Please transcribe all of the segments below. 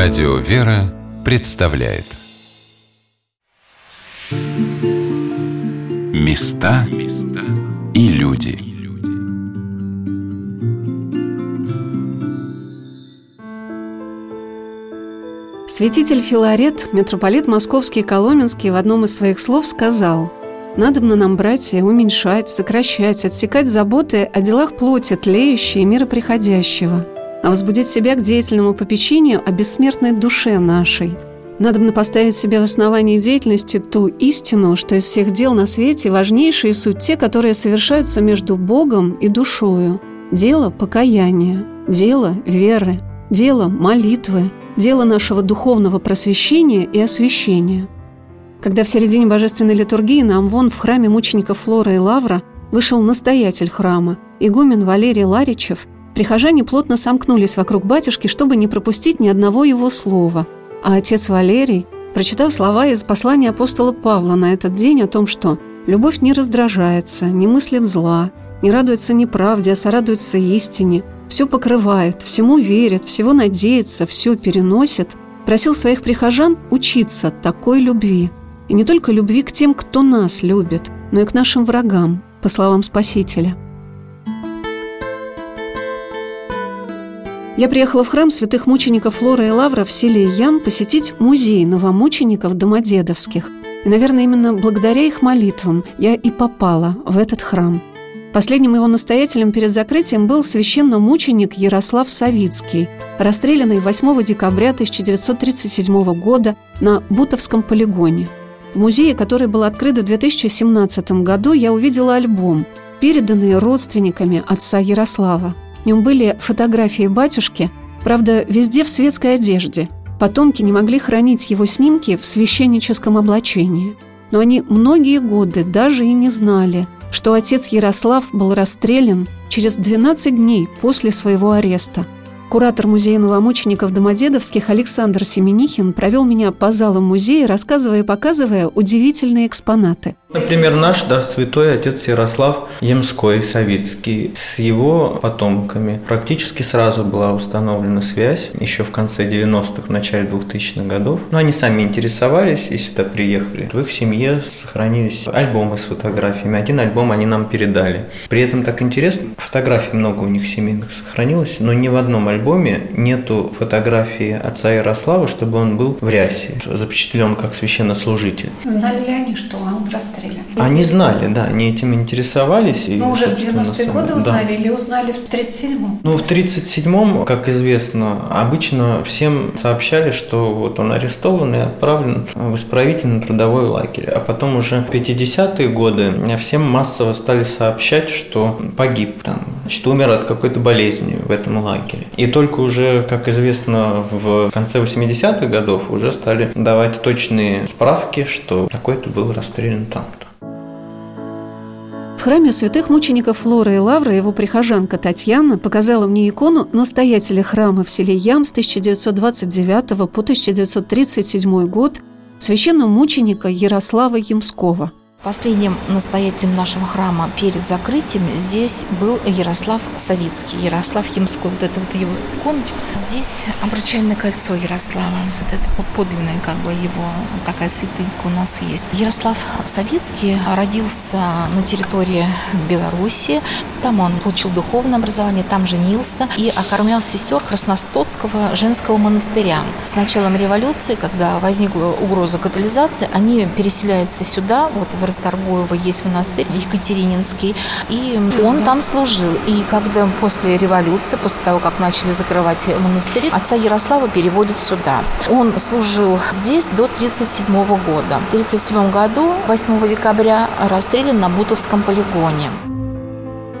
Радио «Вера» представляет. Места и люди. Святитель Филарет, митрополит Московский и Коломенский в одном из своих слов сказал «Надобно нам, братья, уменьшать, сокращать, отсекать заботы о делах плоти тлеющей и мира приходящего, а возбудить себя к деятельному попечению о бессмертной душе нашей. Надобно поставить себе в основании деятельности ту истину, что из всех дел на свете важнейшие суть те, которые совершаются между Богом и душою. Дело покаяния, дело веры, дело молитвы, дело нашего духовного просвещения и освящения. Когда в середине божественной литургии на Амвон в храме мучеников Флора и Лавра вышел настоятель храма, игумен Валерий Ларичев, прихожане плотно сомкнулись вокруг батюшки, чтобы не пропустить ни одного его слова. А отец Валерий, прочитав слова из послания апостола Павла на этот день о том, что «любовь не раздражается, не мыслит зла, не радуется неправде, а сорадуется истине, все покрывает, всему верит, всего надеется, все переносит, просил своих прихожан учиться такой любви. И не только любви к тем, кто нас любит, но и к нашим врагам, по словам Спасителя. Я приехала в храм святых мучеников Флора и Лавра в селе Ям посетить музей новомучеников Домодедовских. И, наверное, именно благодаря их молитвам я и попала в этот храм – Последним его настоятелем перед закрытием был священномученик Ярослав Савицкий, расстрелянный 8 декабря 1937 года на Бутовском полигоне. В музее, который был открыт в 2017 году, я увидела альбом, переданный родственниками отца Ярослава. В нем были фотографии батюшки, правда, везде в светской одежде. Потомки не могли хранить его снимки в священническом облачении. Но они многие годы даже и не знали – что отец Ярослав был расстрелян через 12 дней после своего ареста – Куратор музея новомучеников Домодедовских Александр Семенихин провел меня по залам музея, рассказывая и показывая удивительные экспонаты. Например, наш да, святой отец Ярослав Емской Савицкий. С его потомками практически сразу была установлена связь, еще в конце 90-х, в начале 2000-х годов. Но они сами интересовались и сюда приехали. В их семье сохранились альбомы с фотографиями. Один альбом они нам передали. При этом так интересно, фотографий много у них семейных сохранилось, но ни в одном альбоме нету фотографии отца Ярослава, чтобы он был в рясе, запечатлен как священнослужитель. Знали ли они, что он расстрелян? Они знали, да, они этим интересовались. Но уже в 90-е годы узнали да. или узнали в 37-м? Ну, в 37-м, как известно, обычно всем сообщали, что вот он арестован и отправлен в исправительно-трудовой лагерь. А потом уже в 50-е годы всем массово стали сообщать, что погиб там, что умер от какой-то болезни в этом лагере. И только уже, как известно, в конце 80-х годов уже стали давать точные справки, что такой-то был расстрелян там-то. В храме святых мучеников Флора и Лавра его прихожанка Татьяна показала мне икону настоятеля храма в селе Ям с 1929 по 1937 год священного мученика Ярослава Ямского – Последним настоятелем нашего храма перед закрытием здесь был Ярослав Савицкий, Ярослав Ямской. Вот это вот его иконочка. Здесь обручальное кольцо Ярослава. Вот это вот подлинное как бы его такая святынька у нас есть. Ярослав Савицкий родился на территории Беларуси. Там он получил духовное образование, там женился и окормлял сестер Красностоцкого женского монастыря. С началом революции, когда возникла угроза катализации, они переселяются сюда, вот в Расторгуева есть монастырь Екатерининский, и он там служил. И когда после революции, после того, как начали закрывать монастыри, отца Ярослава переводят сюда. Он служил здесь до 1937 года. В 1937 году, 8 декабря, расстрелян на Бутовском полигоне.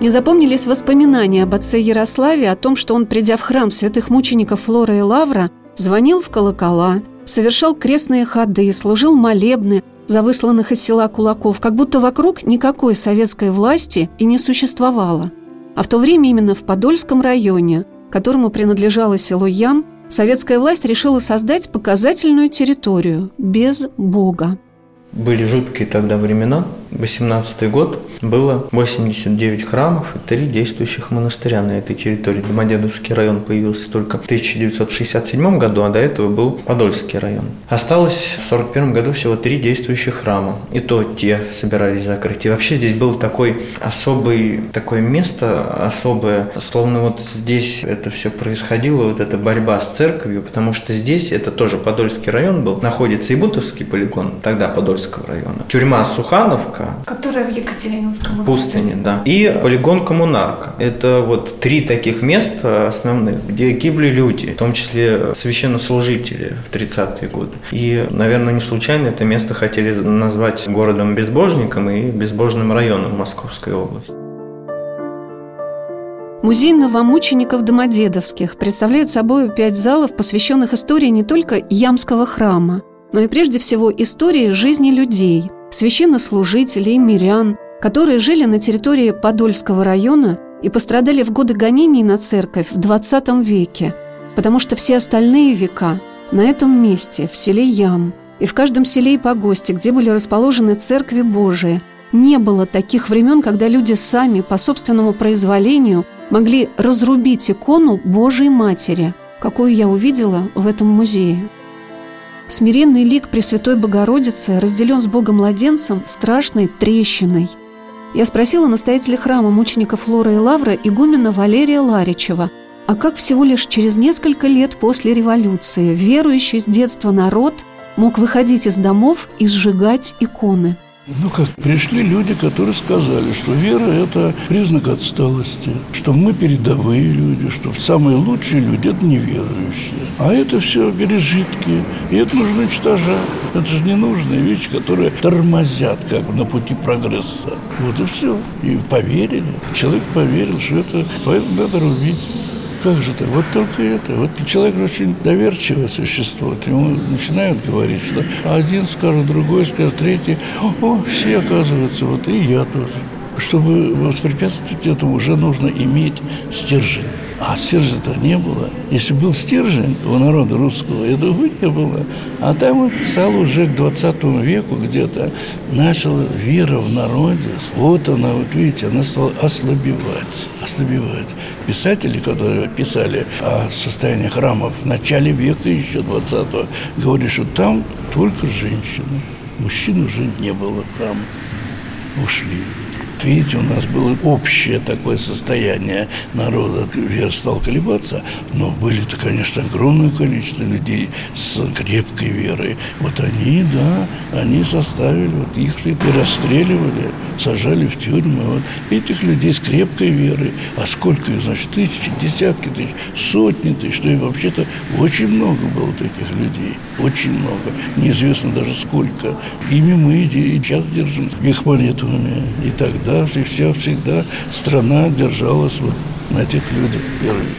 Не запомнились воспоминания об отце Ярославе о том, что он, придя в храм святых мучеников Флора и Лавра, звонил в колокола, совершал крестные ходы, служил молебны, за высланных из села кулаков, как будто вокруг никакой советской власти и не существовало. А в то время именно в Подольском районе, которому принадлежало село Ям, советская власть решила создать показательную территорию без Бога. Были жуткие тогда времена. 18 год было 89 храмов и 3 действующих монастыря на этой территории. Домодедовский район появился только в 1967 году, а до этого был Подольский район. Осталось в 1941 году всего 3 действующих храма. И то те собирались закрыть. И вообще здесь было такой особый, такое место особое, словно вот здесь это все происходило, вот эта борьба с церковью, потому что здесь, это тоже Подольский район был, находится и Бутовский полигон, тогда Подольского района. Тюрьма Сухановка, Которая в Екатерининском пустыне, да. И полигон Коммунарка. Это вот три таких места основных, где гибли люди, в том числе священнослужители в 30-е годы. И, наверное, не случайно это место хотели назвать городом-безбожником и безбожным районом Московской области. Музей новомучеников Домодедовских представляет собой пять залов, посвященных истории не только Ямского храма, но и прежде всего истории жизни людей – священнослужителей, мирян, которые жили на территории Подольского района и пострадали в годы гонений на церковь в XX веке, потому что все остальные века на этом месте, в селе Ям, и в каждом селе и погосте, где были расположены церкви Божии, не было таких времен, когда люди сами по собственному произволению могли разрубить икону Божией Матери, какую я увидела в этом музее. Смиренный лик Пресвятой Богородицы разделен с Богом-младенцем страшной трещиной. Я спросила настоятеля храма мучеников Флора и Лавра игумена Валерия Ларичева, а как всего лишь через несколько лет после революции верующий с детства народ мог выходить из домов и сжигать иконы – ну как, пришли люди, которые сказали, что вера – это признак отсталости, что мы передовые люди, что самые лучшие люди – это неверующие. А это все пережитки, и это нужно уничтожать. Это же ненужные вещи, которые тормозят как бы на пути прогресса. Вот и все. И поверили. Человек поверил, что это поэтому надо рубить. Как же так? Вот только это. Вот человек очень доверчивое существо. Ему начинают говорить, что один скажет, другой скажет, третий. О, все оказывается, вот и я тоже. Чтобы воспрепятствовать этому, уже нужно иметь стержень. А стержня-то не было. Если был стержень у народа русского, этого не было. А там стало уже к 20 веку где-то начала вера в народе. Вот она, вот видите, она стала ослабевать. Ослабевать. Писатели, которые писали о состоянии храмов в начале века еще 20-го, говорили, что там только женщины. Мужчин уже не было в храме. Ушли. Видите, у нас было общее такое состояние народа. Вера стал колебаться, но были-то, конечно, огромное количество людей с крепкой верой. Вот они, да, они составили, вот их и расстреливали, сажали в тюрьмы. Вот этих людей с крепкой верой. А сколько их, значит, тысячи, десятки тысяч, сотни тысяч, что и вообще-то очень много было таких людей. Очень много. Неизвестно даже сколько. Ими мы и сейчас держим их молитвами. И тогда и все всегда страна держалась вот на этих людях верующих.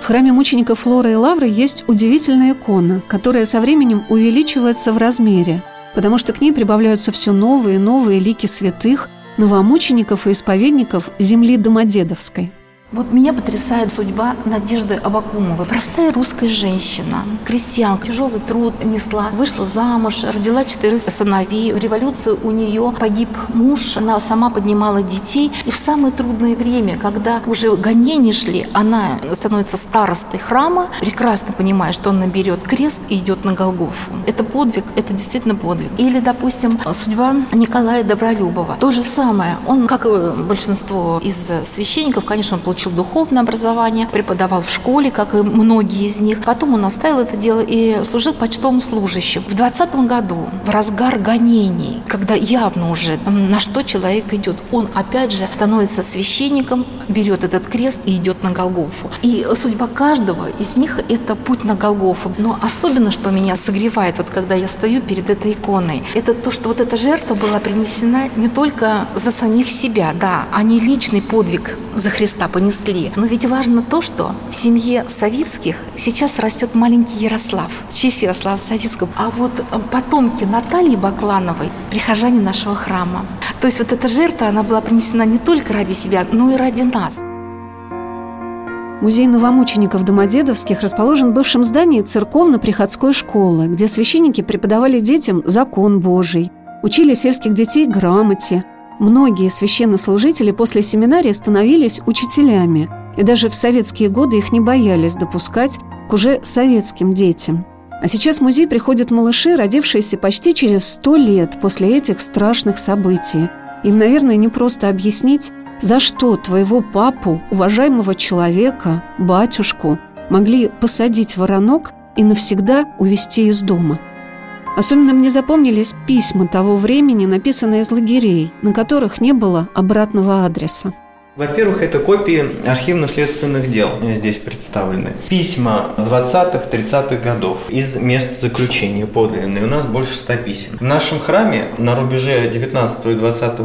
В храме мучеников Флоры и Лавры есть удивительная икона, которая со временем увеличивается в размере, потому что к ней прибавляются все новые и новые лики святых, новомучеников и исповедников земли Домодедовской – вот меня потрясает судьба Надежды Абакумовой. Простая русская женщина, крестьянка, тяжелый труд несла, вышла замуж, родила четырех сыновей. В революцию у нее погиб муж, она сама поднимала детей. И в самое трудное время, когда уже гонения шли, она становится старостой храма, прекрасно понимая, что он наберет крест и идет на Голгофу. Это подвиг, это действительно подвиг. Или, допустим, судьба Николая Добролюбова. То же самое. Он, как и большинство из священников, конечно, он получил получил духовное образование, преподавал в школе, как и многие из них. Потом он оставил это дело и служил почтовым служащим. В 20 году, в разгар гонений, когда явно уже на что человек идет, он опять же становится священником, берет этот крест и идет на Голгофу. И судьба каждого из них – это путь на Голгофу. Но особенно, что меня согревает, вот когда я стою перед этой иконой, это то, что вот эта жертва была принесена не только за самих себя, да, а не личный подвиг за Христа понесли, принесли. Но ведь важно то, что в семье Савицких сейчас растет маленький Ярослав, в честь Ярослава Савицкого. А вот э, потомки Натальи Баклановой, прихожане нашего храма. То есть вот эта жертва, она была принесена не только ради себя, но и ради нас. Музей новомучеников Домодедовских расположен в бывшем здании церковно-приходской школы, где священники преподавали детям закон Божий, учили сельских детей грамоте. Многие священнослужители после семинария становились учителями, и даже в советские годы их не боялись допускать к уже советским детям. А сейчас в музей приходят малыши, родившиеся почти через сто лет после этих страшных событий. Им, наверное, не просто объяснить, за что твоего папу, уважаемого человека, батюшку, могли посадить воронок и навсегда увезти из дома. Особенно мне запомнились письма того времени, написанные из лагерей, на которых не было обратного адреса. Во-первых, это копии архивно-следственных дел здесь представлены. Письма 20-30-х годов из мест заключения подлинные. У нас больше 100 писем. В нашем храме на рубеже 19 и 20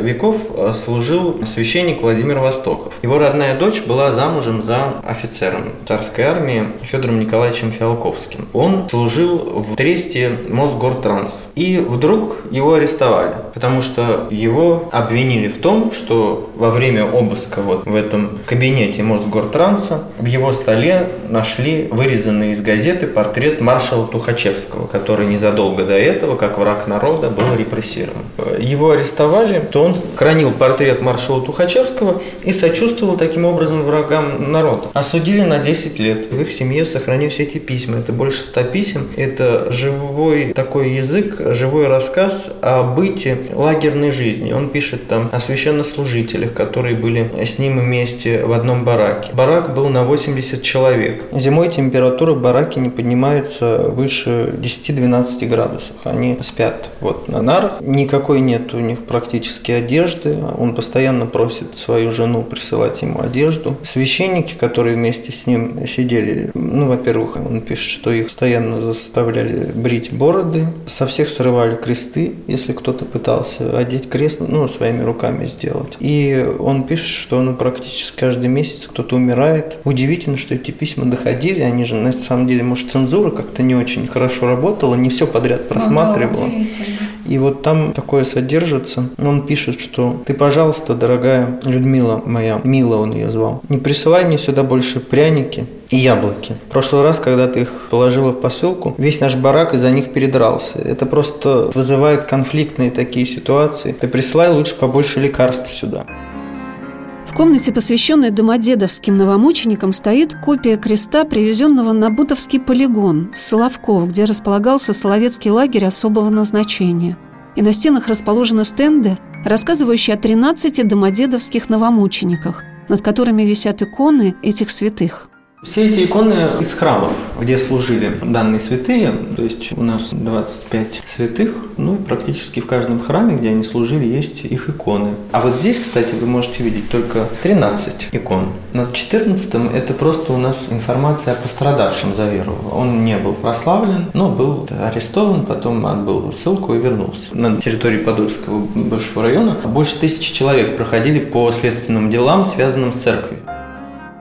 веков э, служил священник Владимир Востоков. Его родная дочь была замужем за офицером царской армии Федором Николаевичем Фиалковским. Он служил в Тресте Мосгортранс. И вдруг его арестовали, потому что его обвинили в том, что во время обыска вот в этом кабинете Мосгортранса в его столе нашли вырезанный из газеты портрет маршала Тухачевского, который незадолго до этого, как враг народа, был репрессирован. Его арестовали, то он хранил портрет маршала Тухачевского и сочувствовал таким образом врагам народа. Осудили на 10 лет. В их семье сохранили все эти письма. Это больше 100 писем. Это живой такой язык, живой рассказ о быте лагерной жизни. Он пишет там о священнослужителях, которые были с ним вместе в одном бараке. Барак был на 80 человек. Зимой температура в бараке не поднимается выше 10-12 градусов. Они спят вот на нарах. Никакой нет у них практически одежды. Он постоянно просит свою жену присылать ему одежду. Священники, которые вместе с ним сидели, ну, во-первых, он пишет, что их постоянно заставляли брить бороды, со всех срывали кресты, если кто-то пытался одеть крест, ну, своими руками сделать. И он пишет, что ну, практически каждый месяц кто-то умирает. Удивительно, что эти письма доходили, они же на самом деле, может, цензура как-то не очень хорошо работала, не все подряд просматривала. Ну, да, и вот там такое содержится. Он пишет, что ты, пожалуйста, дорогая Людмила моя, Мила он ее звал, не присылай мне сюда больше пряники, и яблоки. В прошлый раз, когда ты их положила в посылку, весь наш барак из-за них передрался. Это просто вызывает конфликтные такие ситуации. Ты присылай лучше побольше лекарств сюда. В комнате, посвященной домодедовским новомученикам, стоит копия креста, привезенного на Бутовский полигон Соловков, где располагался Соловецкий лагерь особого назначения. И на стенах расположены стенды, рассказывающие о 13 домодедовских новомучениках, над которыми висят иконы этих святых. Все эти иконы из храмов, где служили данные святые, то есть у нас 25 святых, ну и практически в каждом храме, где они служили, есть их иконы. А вот здесь, кстати, вы можете видеть только 13 икон. Над 14 это просто у нас информация о пострадавшем за веру. Он не был прославлен, но был арестован, потом отбыл ссылку и вернулся. На территории Подольского бывшего района больше тысячи человек проходили по следственным делам, связанным с церковью.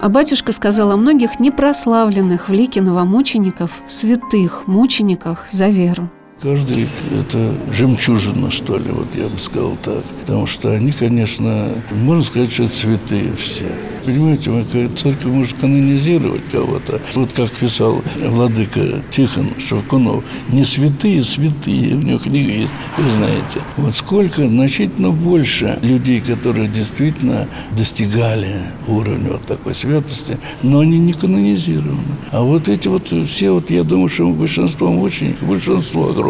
А батюшка сказал о многих непрославленных в лике новомучеников, святых мучениках за веру. Каждый – это жемчужина, что ли, вот я бы сказал так. Потому что они, конечно, можно сказать, что святые все. Понимаете, церковь может канонизировать кого-то. Вот как писал владыка Тихон Шевкунов, не святые, святые, у него книга есть, вы знаете. Вот сколько, значительно больше людей, которые действительно достигали уровня вот такой святости, но они не канонизированы. А вот эти вот все, вот я думаю, что большинство мучеников, большинство огромное,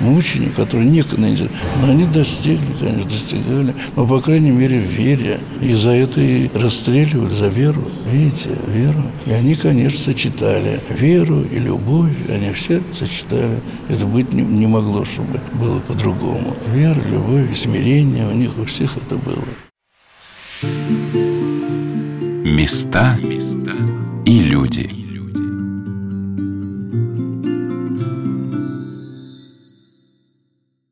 мучеников, которые не канонизированы, но они достигли, конечно, достигали, но, по крайней мере, в вере. И за это и расстреливали за веру. Видите, веру. И они, конечно, сочетали веру и любовь. Они все сочетали. Это быть не, не могло, чтобы было по-другому. Вера, любовь и смирение у них у всех это было. Места и люди.